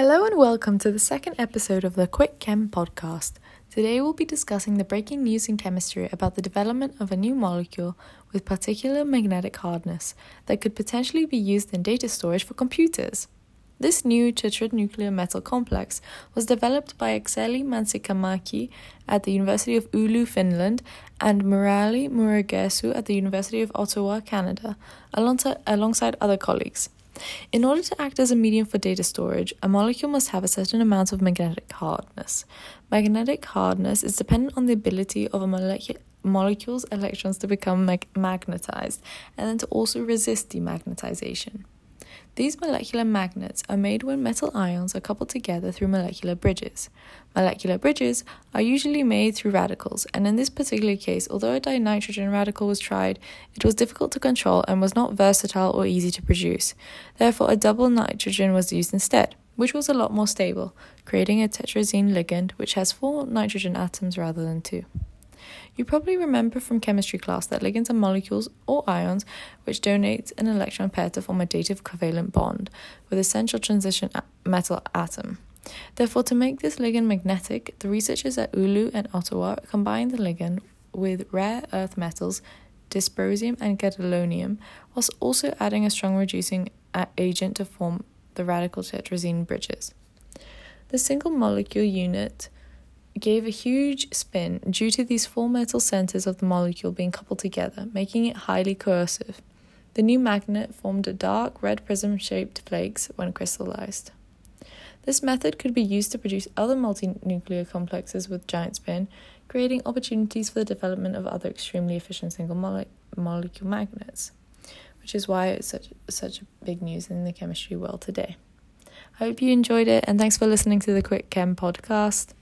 Hello and welcome to the second episode of the Quick Chem podcast. Today we'll be discussing the breaking news in chemistry about the development of a new molecule with particular magnetic hardness that could potentially be used in data storage for computers. This new tetranuclear metal complex was developed by Akseli Mansikkamäki at the University of Oulu, Finland, and Murali Murugesu at the University of Ottawa, Canada, alongside other colleagues. In order to act as a medium for data storage, a molecule must have a certain amount of magnetic hardness. Magnetic hardness is dependent on the ability of a molecule molecule's electrons to become mag- magnetized and then to also resist demagnetization. These molecular magnets are made when metal ions are coupled together through molecular bridges. Molecular bridges are usually made through radicals, and in this particular case, although a dinitrogen radical was tried, it was difficult to control and was not versatile or easy to produce. Therefore, a double nitrogen was used instead, which was a lot more stable, creating a tetrazine ligand which has four nitrogen atoms rather than two. You probably remember from chemistry class that ligands are molecules or ions which donate an electron pair to form a dative covalent bond with a central transition metal atom. Therefore, to make this ligand magnetic, the researchers at Oulu and Ottawa combined the ligand with rare earth metals, dysprosium and gadolinium, whilst also adding a strong reducing agent to form the radical tetrazine bridges. The single molecule unit gave a huge spin due to these four metal centers of the molecule being coupled together, making it highly coercive. The new magnet formed a dark red prism shaped flakes when crystallized. This method could be used to produce other multinuclear complexes with giant spin, creating opportunities for the development of other extremely efficient single mole- molecule magnets, which is why it's such, such big news in the chemistry world today. I hope you enjoyed it, and thanks for listening to the Quick Chem podcast.